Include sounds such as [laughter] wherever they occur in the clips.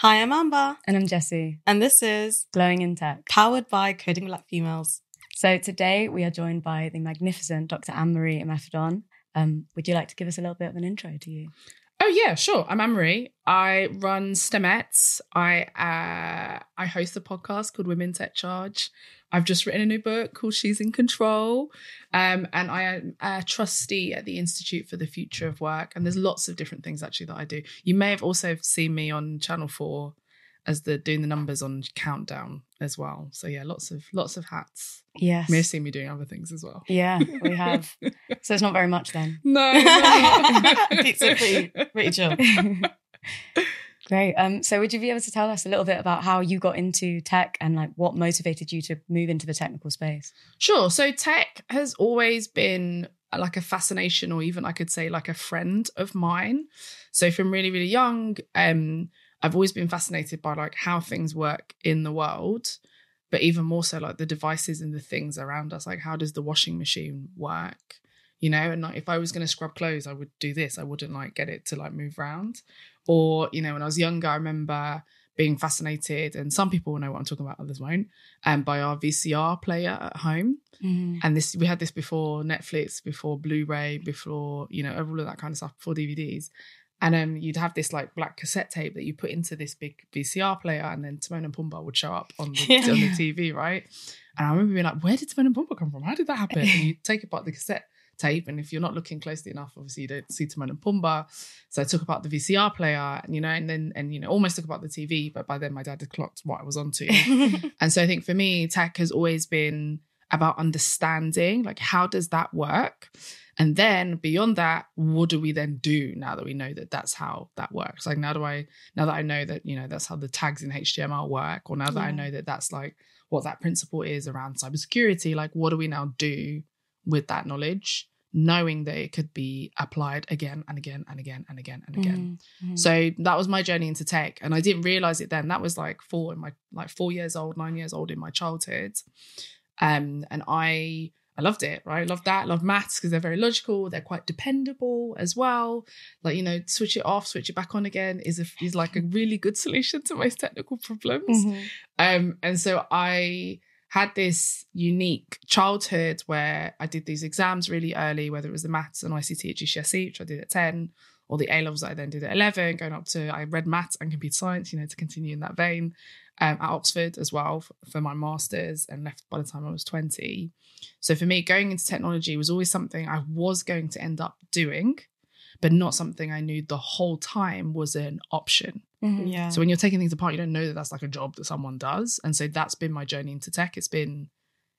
Hi, I'm Amber. And I'm Jessie. And this is Glowing in Tech. Powered by Coding Black Females. So today we are joined by the magnificent Dr. Anne Marie Imafidon. Um, would you like to give us a little bit of an intro to you? Oh yeah, sure. I'm Anne Marie. I run STEMettes. I uh, I host a podcast called Women Tech Charge. I've just written a new book called She's in Control, um, and I am a trustee at the Institute for the Future of Work. And there's lots of different things actually that I do. You may have also seen me on Channel Four as the doing the numbers on Countdown as well. So yeah, lots of lots of hats. Yes. You may have seen me doing other things as well. Yeah, we [laughs] have. so it's not very much then. No, [laughs] Keeps it pretty, pretty chill. [laughs] Great. Um, so would you be able to tell us a little bit about how you got into tech and like what motivated you to move into the technical space? Sure. So tech has always been uh, like a fascination, or even I could say like a friend of mine. So from really, really young, um, I've always been fascinated by like how things work in the world, but even more so like the devices and the things around us. Like how does the washing machine work? You know, and like if I was going to scrub clothes, I would do this. I wouldn't like get it to like move around. Or, you know, when I was younger, I remember being fascinated, and some people will know what I'm talking about, others won't, um, by our VCR player at home. Mm-hmm. And this we had this before Netflix, before Blu-ray, before, you know, all of that kind of stuff, before DVDs. And um, you'd have this like black cassette tape that you put into this big VCR player, and then Timon and Pumbaa would show up on the, [laughs] on the TV, right? And I remember being like, "Where did Timon and Pumbaa come from? How did that happen?" And you take apart the cassette tape, and if you're not looking closely enough, obviously you don't see Timon and Pumbaa. So I took apart the VCR player, and you know, and then and you know, almost took apart the TV, but by then my dad had clocked what I was onto. [laughs] and so I think for me, tech has always been about understanding, like how does that work, and then beyond that, what do we then do now that we know that that's how that works? Like now do I now that I know that you know that's how the tags in HTML work, or now that I know that that's like what that principle is around cybersecurity, like what do we now do with that knowledge, knowing that it could be applied again and again and again and again and again. Mhm. So that was my journey into tech, and I didn't realize it then. That was like four in my like four years old, nine years old in my childhood, um, and I I loved it. Right, I loved that. Loved maths because they're very logical. They're quite dependable as well. Like you know, switch it off, switch it back on again is a, is like a really good solution to most technical problems. Mhm. Um, and so I had this unique childhood where I did these exams really early, whether it was the maths and ICT at GCSE, which I did at 10, or the A levels I then did at 11, going up to, I read maths and computer science, you know, to continue in that vein um, at Oxford as well for, for my master's and left by the time I was 20. So for me, going into technology was always something I was going to end up doing, but not something I knew the whole time was an option. Mhm. Yeah. So when you're taking things apart, you don't know that that's like a job that someone does. And so that's been my journey into tech. It's been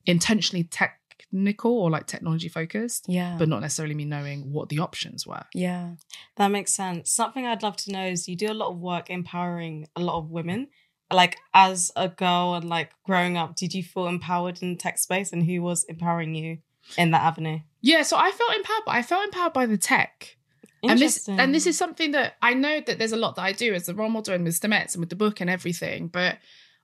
intentionally technical or like technology focused, Yeah. but not necessarily me knowing what the options were. yeah. That makes sense. Something I'd love to know is you do a lot of work empowering a lot of women. Like as a girl and like growing up, did you feel empowered in the tech space and who was empowering you in that avenue? Yeah, so I felt empowered, but I felt empowered by the tech. And this and this is something that I know that there's a lot that I do as the role model and with Stemettes and with the book and everything. But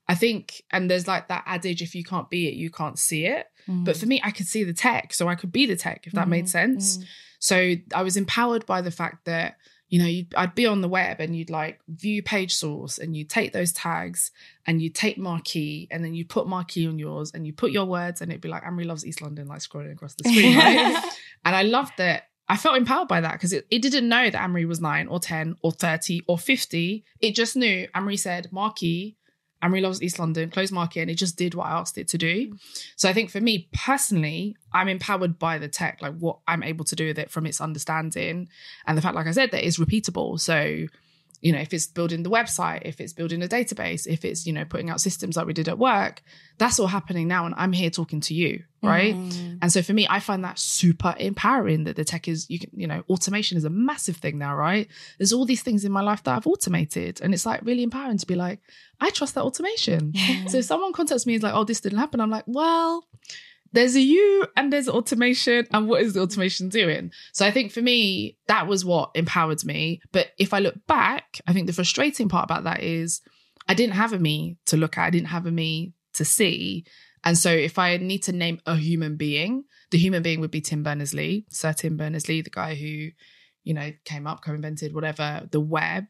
I think and there's like that adage if you can't be it, you can't see it. But for me, I could see the tech, so I could be the tech if that made Mhm, sense. mhm. So I was empowered by the fact that you know you'd, I'd be on the web and you'd like view page source and you take those tags and you take marquee and then you put marquee on yours and you put your words and it'd be like Amory loves East London like scrolling across the screen, right? [laughs] and I loved that. I felt empowered by that because it, it didn't know that Amory was nine or 10 or 30 or 50. It just knew Amory said marquee, Amory loves East London, close marquee, and it just did what I asked it to do. Mm. So I think for me personally, I'm empowered by the tech, like what I'm able to do with it from its understanding and the fact, like I said, that it's repeatable. So you know, if it's building the website, if it's building a database, if it's, you know, putting out systems like we did at work, that's all happening now. And I'm here talking to you. Right. Mm. And so for me, I find that super empowering that the tech is, you can, you know, automation is a massive thing now, right? There's all these things in my life that I've automated. And it's like really empowering to be like, I trust that automation. [laughs] So if someone contacts me, and is like, oh, this didn't happen. I'm like, well, there's a you and there's automation and what is the automation doing? So i think for me that was what empowered me. But if i look back i think the frustrating part about that is i didn't have a me to look at i didn't have a me to see. And so if i need to name a human being the human being would be tim berners-lee. Sir tim berners-lee the guy who you know came up co-invented whatever the web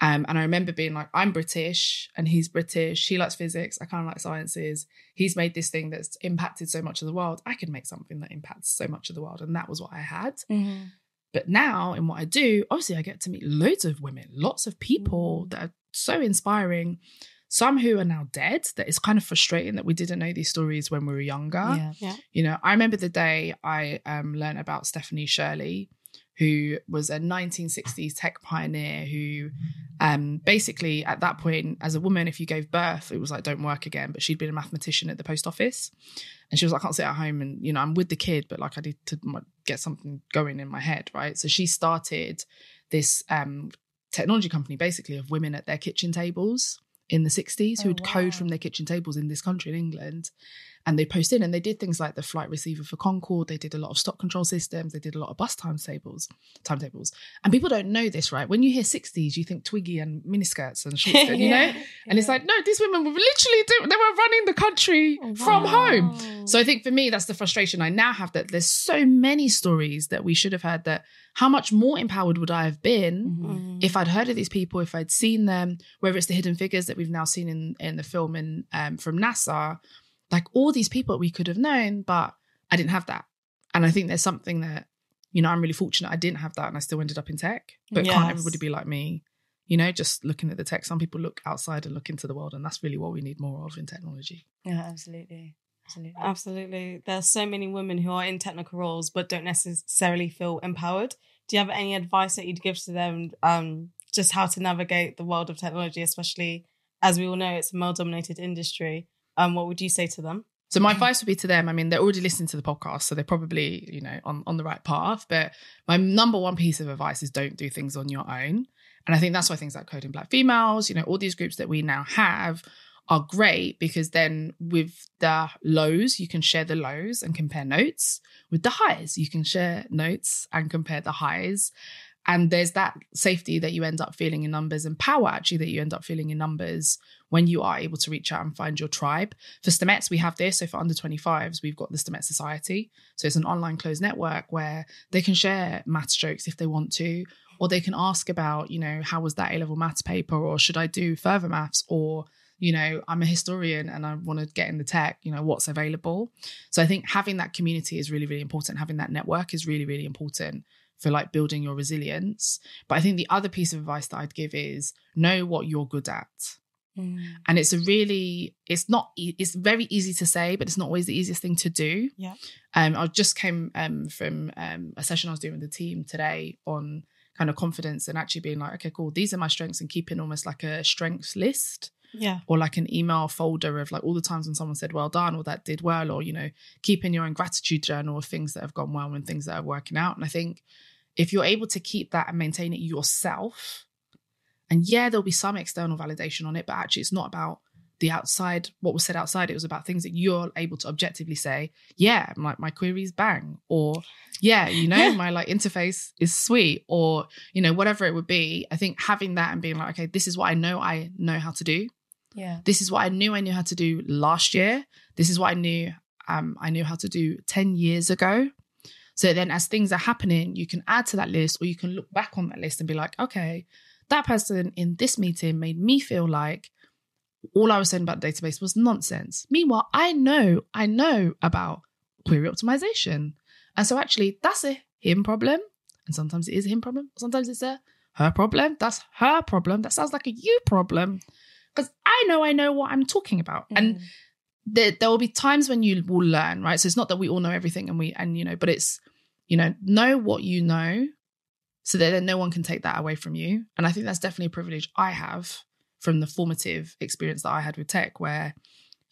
um, and I remember being like, I'm British and he's British. He likes physics. I kind of like sciences. He's made this thing that's impacted so much of the world. I can make something that impacts so much of the world. And that was what I had. Mhm. But now, in what I do, obviously, I get to meet loads of women, lots of people that are so inspiring. Some who are now dead, that it's kind of frustrating that we didn't know these stories when we were younger. Yeah. You know, I remember the day I um, learned about Stephanie Shirley, who was a 1960s tech pioneer who um, basically at that point, as a woman, if you gave birth, it was like, don't work again. But she'd been a mathematician at the post office. And she was like, I can't sit at home and, you know, I'm with the kid, but like I need to get something going in my head, right? So she started this um, technology company basically of women at their kitchen tables in the 60s Oh, who would code from their kitchen tables in this country in England. And they post in and they did things like the flight receiver for Concorde. They did a lot of stock control systems. They did a lot of bus timetables, timetables. And people don't know this, right? When you hear 60s, you think Twiggy and miniskirts and short skirt, you [laughs] know? And it's like, no, these women were literally, do- they were running the country from home. So I think for me, that's the frustration I now have that there's so many stories that we should have heard that how much more empowered would I have been Mhm. if I'd heard of these people, if I'd seen them, whether it's the hidden figures that we've now seen in, in the film in, um, from NASA, like all these people we could have known, but I didn't have that. And I think there's something that, you know, I'm really fortunate I didn't have that and I still ended up in tech. But can't everybody be like me? You know, just looking at the tech. Some people look outside and look into the world, and that's really what we need more of in technology. Yeah, absolutely. Absolutely. Absolutely. There's so many women who are in technical roles but don't necessarily feel empowered. Do you have any advice that you'd give to them um, just how to navigate the world of technology, especially as we all know it's a male dominated industry? Um, what would you say to them? So my advice would be to them. I mean, they're already listening to the podcast, so they're probably, you know, on, on the right path. But my number one piece of advice is don't do things on your own. And I think that's why things like Coding Black Females, you know, all these groups that we now have are great because then with the lows, you can share the lows and compare notes. With the highs, you can share notes and compare the highs. And there's that safety that you end up feeling in numbers and power actually that you end up feeling in numbers when you are able to reach out and find your tribe. For Stemettes, we have this. So for under 25s, we've got the Stemette Society. So it's an online closed network where they can share maths jokes if they want to, or they can ask about, you know, how was that A level maths paper, or should I do further maths, or you know, I'm a historian and I want to get in the tech, you know, what's available. So I think having that community is really, really important. Having that network is really, really important for like building your resilience. But I think the other piece of advice that I'd give is know what you're good at Mm. and it's a really it's not it's very easy to say but it's not always the easiest thing to do Yeah. um i just came um from um a session i was doing with the team today on kind of confidence and actually being like okay cool these are my strengths and keeping almost like a strengths list Yeah. or like an email folder of like all the times when someone said well done or that did well or you know keeping your own gratitude journal of things that have gone well and things that are working out and i think if you're able to keep that and maintain it yourself and yeah there'll be some external validation on it but actually it's not about the outside what was said outside it was about things that you're able to objectively say yeah like my queries bang or yeah you know my like interface is sweet or you know whatever it would be i think having that and being like okay this is what i know i know how to do Yeah. this is what I knew I knew how to do last year. This is what I knew um, I knew how to do 10 years ago. So then as things are happening, you can add to that list or you can look back on that list and be like, okay, that person in this meeting made me feel like all I was saying about the database was nonsense. Meanwhile, I know, I know about query optimization. And so actually that's a him problem. And sometimes it is a him problem. Sometimes it's a her problem. That's her problem. That sounds like a you problem because I know I know what I'm talking about. And Mm. There, there will be times when you will learn, right? So it's not that we all know everything and we, and you know, but it's, you know, know what you know so that then no one can take that away from you. And I think that's definitely a privilege I have from the formative experience that I had with tech, where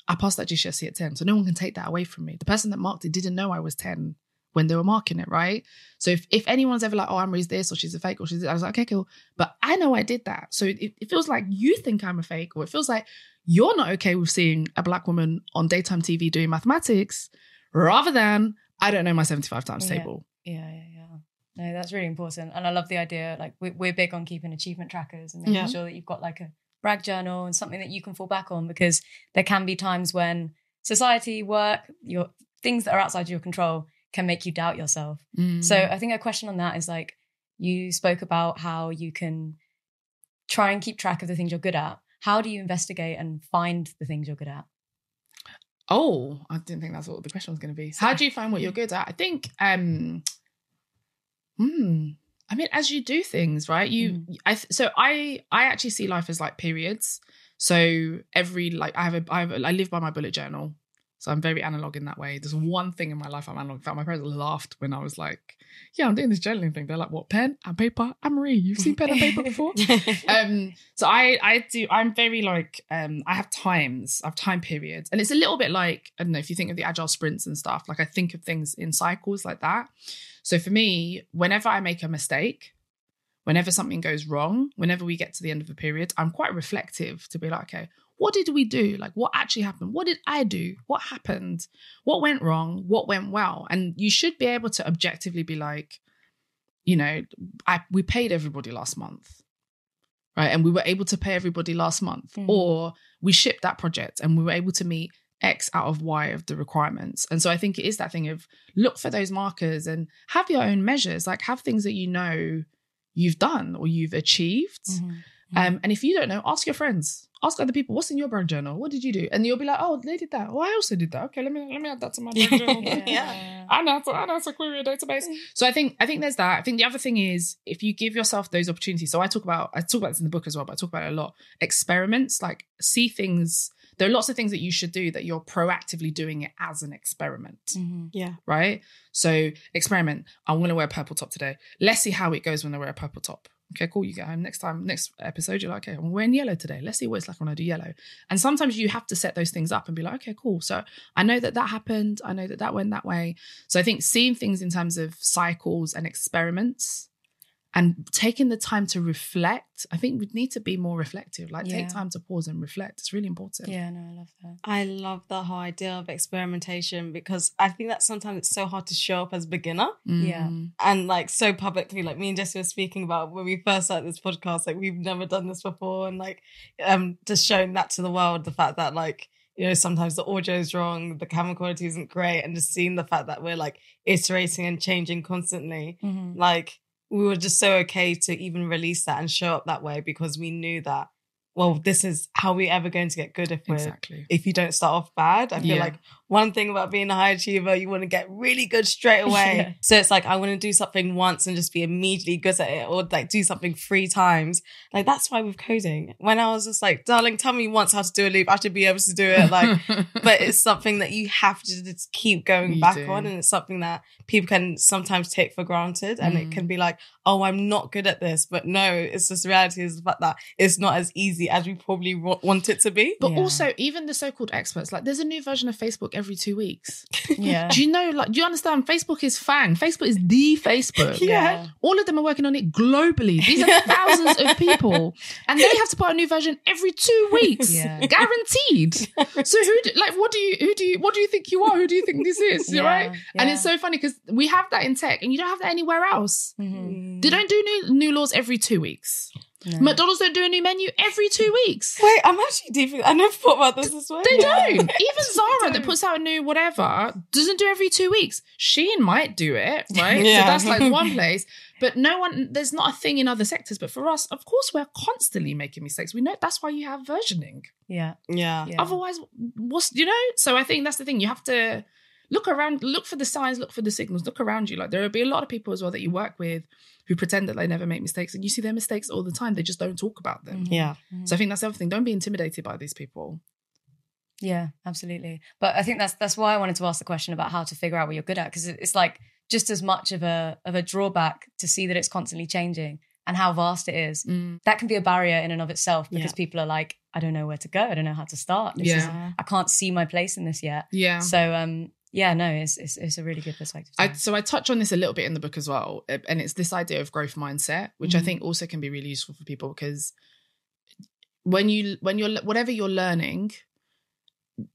I passed that GCSE at 10. So no one can take that away from me. The person that marked it didn't know I was 10 when they were marking it, right? So if, if anyone's ever like, oh, Amri's this or she's a fake or she's, I was like, okay, cool. But I know I did that. So it, it feels like you think I'm a fake or it feels like you're not okay with seeing a black woman on daytime TV doing mathematics rather than I don't know my 75 times Yeah. table. Yeah, yeah, yeah. No, that's really important. And I love the idea, like, we- we're big on keeping achievement trackers and making Yeah. sure that you've got like a brag journal and something that you can fall back on because there can be times when society, work, your things that are outside your control can make you doubt yourself. Mm. So I think a question on that is like, you spoke about how you can try and keep track of the things you're good at. How do you investigate and find the things you're good at? Oh, I didn't think that's what the question was going to be. How do you find what you're good at? I think, um, hmm, I mean, as you do things, right? You, I, so I, I actually see life as like periods. So every like, I have a, I have, a, I live by my bullet journal. So I'm very analog in that way. There's one thing in my life I'm analog. In fact, my parents laughed when I was like, "Yeah, I'm doing this journaling thing." They're like, "What pen and paper?" I'm Marie. You've seen pen and paper before? [laughs] um so i i do i'm very like um i have times i have time periods and it's a little bit like i don't know if you think of the agile sprints and stuff like i think of things in cycles like that so for me whenever i make a mistake whenever something goes wrong whenever we get to the end of a period i'm quite reflective to be like okay what did we do like what actually happened what did i do what happened what went wrong what went well and you should be able to objectively be like you know i we paid everybody last month right? And we were able to pay everybody last month, Mhm. or we shipped that project and we were able to meet X out of Y of the requirements. And so I think it is that thing of look for those markers and have your own measures, like have things that you know you've done or you've achieved. Mm-hmm. Um, and if you don't know, ask your friends, ask other people, what's in your brag journal? What did you do? And you'll be like, oh, they did that. Oh, I also did that. Okay, let me let me add that to my brag [laughs] journal. Yeah. I know, how to- I know how to query a database. So I think I think there's that. I think the other thing is if you give yourself those opportunities. So I talk about I talk about this in the book as well, but I talk about it a lot. Experiments, like see things. There are lots of things that you should do that you're proactively doing it as an experiment, Mm-hmm. yeah. right? So experiment. I'm going to wear a purple top today. Let's see how it goes when I wear a purple top. Okay, cool. You get home next time, next episode. You're like, okay, I'm wearing yellow today. Let's see what it's like when I do yellow. And sometimes you have to set those things up and be like, okay, cool. So I know that that happened. I know that that went that way. So I think seeing things in terms of cycles and experiments and taking the time to reflect, I think we need to be more reflective. Like Yeah. take time to pause and reflect. It's really important. Yeah, no, I love that. I love the whole idea of experimentation because I think that sometimes it's so hard to show up as a beginner Yeah. Mm. and like so publicly. Like me and Jesse were speaking about when we first started this podcast, like we've never done this before, and like um just showing that to the world, the fact that like you know sometimes the audio is wrong, the camera quality isn't great, and just seeing the fact that we're like iterating and changing constantly. Mhm. Like we were just so okay to even release that and show up that way because we knew that well, this is how we ever going to get good if we're Exactly. if you don't start off bad. I feel Yeah. like one thing about being a high achiever, you want to get really good straight [laughs] away. Yeah. So it's like I want to do something once and just be immediately good at it, or like do something three times. Like that's why with coding, when I was just like, darling, tell me once how to do a loop, I should be able to do it. Like, [laughs] but it's something that you have to just keep going You back do. on, and it's something that people can sometimes take for granted, and it Mm. can be like, oh, I'm not good at this, but no, it's just reality is the fact that it's not as easy as we probably wa- want it to be. But Yeah. also, even the so-called experts, like there's a new version of Facebook every two weeks. [laughs] Yeah. Do you know? Like, do you understand? Facebook is FAANG. Facebook is the Facebook. [laughs] Yeah. All of them are working on it globally. These are [laughs] thousands of people, and they have to put a new version every two weeks, Yeah. guaranteed. So who, do, like, what do you, who do you, what do you think you are? Who do you think this is? Yeah, Right? And it's so funny because we have that in tech, and you don't have that anywhere else. Mhm. They don't do new new laws every two weeks. No. McDonald's don't do a new menu every two weeks. Wait, I'm actually deep. I never thought about this as well. They don't. [laughs] Even Zara that don't. puts out a new whatever doesn't do every two weeks. Shein might do it, right? Yeah. So that's like [laughs] one place. But no one, there's not a thing in other sectors. But for us, of course, we're constantly making mistakes. We know that's why you have versioning. Yeah. Yeah. Yeah. Otherwise, what's, you know? So I think that's the thing. You have to look around, look for the signs, look for the signals, look around you. Like there will be a lot of people as well that you work with who pretend that they never make mistakes. And you see their mistakes all the time. They just don't talk about them. Yeah. So I think that's the other thing. Don't be intimidated by these people. Yeah, absolutely. But I think that's that's why I wanted to ask the question about how to figure out what you're good at because it's like just as much of a of a drawback to see that it's constantly changing and how vast it is. Mm. That can be a barrier in and of itself because Yeah. people are like, I don't know where to go. I don't know how to start. This is, Yeah. I can't see my place in this yet. Yeah. So um yeah, no, it's it's, it's a really good perspective. I, so I touch on this a little bit in the book as well, uh, and it's this idea of growth mindset, which I Mhm. think also can be really useful for people because when you when you're whatever you're learning,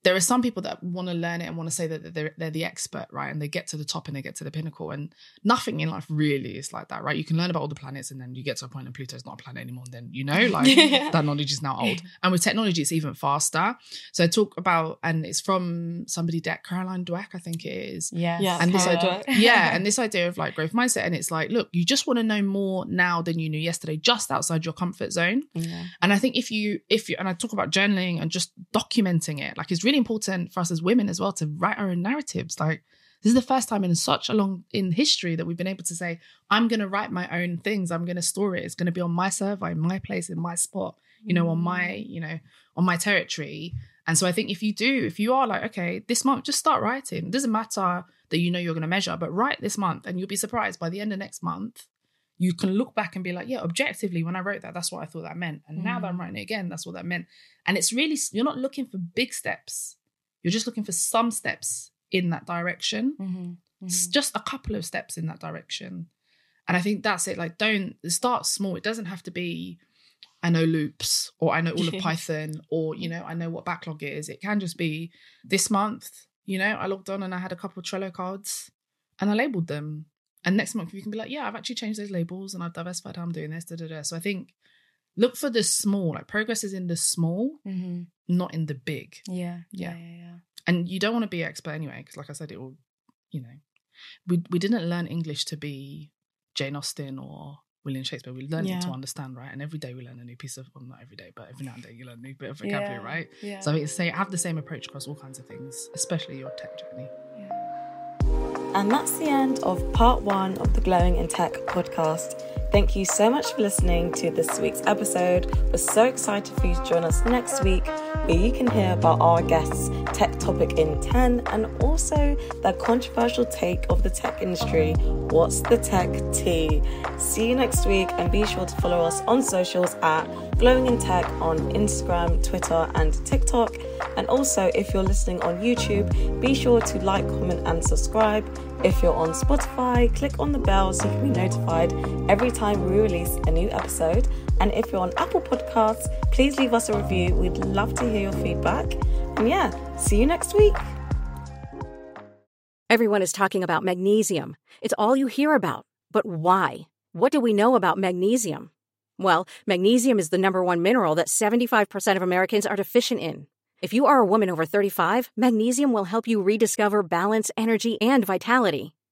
there are some people that want to learn it and want to say that they're they're the expert, right? And they get to the top and they get to the pinnacle, and nothing in life really is like that, right? You can learn about all the planets, and then you get to a point, and Pluto's not a planet anymore, and then you know, like [laughs] Yeah. that knowledge is now old. And with technology, it's even faster. So I talk about, and it's from somebody, Deck Caroline Dweck, I think it is yes. Yeah, and this idea, yeah, [laughs] and this idea of like growth mindset, and it's like, look, you just want to know more now than you knew yesterday, just outside your comfort zone. Yeah. And I think if you, if you, and I talk about journaling and just documenting it, like it's really important for us as women as well to write our own narratives. Like this is the first time in such a long in history that we've been able to say, I'm going to write my own things. I'm going to store it. It's going to be on my server, in my place, in my spot, you know, on my, mm. you know, on my territory. And so I think if you do, if you are like, okay, this month, just start writing. It doesn't matter that you know you're going to measure, but write this month and you'll be surprised by the end of next month. You can look back and be like, yeah, objectively, when I wrote that, that's what I thought that meant. And now that I'm writing it again, that's what that meant. And it's really, you're not looking for big steps. You're just looking for some steps in that direction. Mhm, S- mhm. Just a couple of steps in that direction. And I think that's it. Like, don't start small. It doesn't have to be, I know loops or I know all of [laughs] Python or, you know, I know what backlog is. It can just be this month, you know, I logged on and I had a couple of Trello cards and I labeled them. And next month you can be like, yeah, I've actually changed those labels and I've diversified how I'm doing this. Da, da, da. So I think look for the small, like progress is in the small, Mhm. not in the big. Yeah, yeah, Yeah. yeah, yeah. And you don't want to be an expert anyway, because like I said, it will, you know, we we didn't learn English to be Jane Austen or William Shakespeare. We learned it to understand, right? And every day we learn a new piece of, well, not every day, but every now and then you learn a new bit of vocabulary, Yeah, right? Yeah. So I think say have the same approach across all kinds of things, especially your tech journey. And that's the end of part one of the Glowing in Tech podcast. Thank you so much for listening to this week's episode. We're so excited for you to join us next week, where you can hear about our guests' tech topic in 10 and also their controversial take of the tech industry. What's the tech tea? See you next week and be sure to follow us on socials at Glowing in Tech on Instagram, Twitter, and TikTok. And also, if you're listening on YouTube, be sure to like, comment, and subscribe. If you're on Spotify, click on the bell so you can be notified every time we release a new episode. And if you're on Apple Podcasts, please leave us a review. We'd love to hear your feedback. And yeah, see you next week. Everyone is talking about magnesium. It's all you hear about. But why? What do we know about magnesium? Well, magnesium is the number one mineral that 75% of Americans are deficient in. If you are a woman over 35, magnesium will help you rediscover balance, energy, and vitality.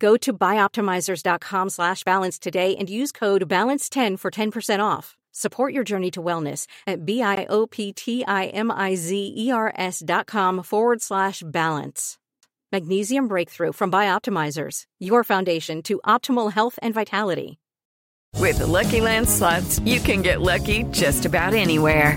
Go to bioptimizers.com slash balance today and use code BALANCE10 for 10% off. Support your journey to wellness at B-I-O-P-T-I-M-I-Z-E-R-S dot com forward slash balance. Magnesium Breakthrough from Bioptimizers, your foundation to optimal health and vitality. With the Lucky Land slots, you can get lucky just about anywhere.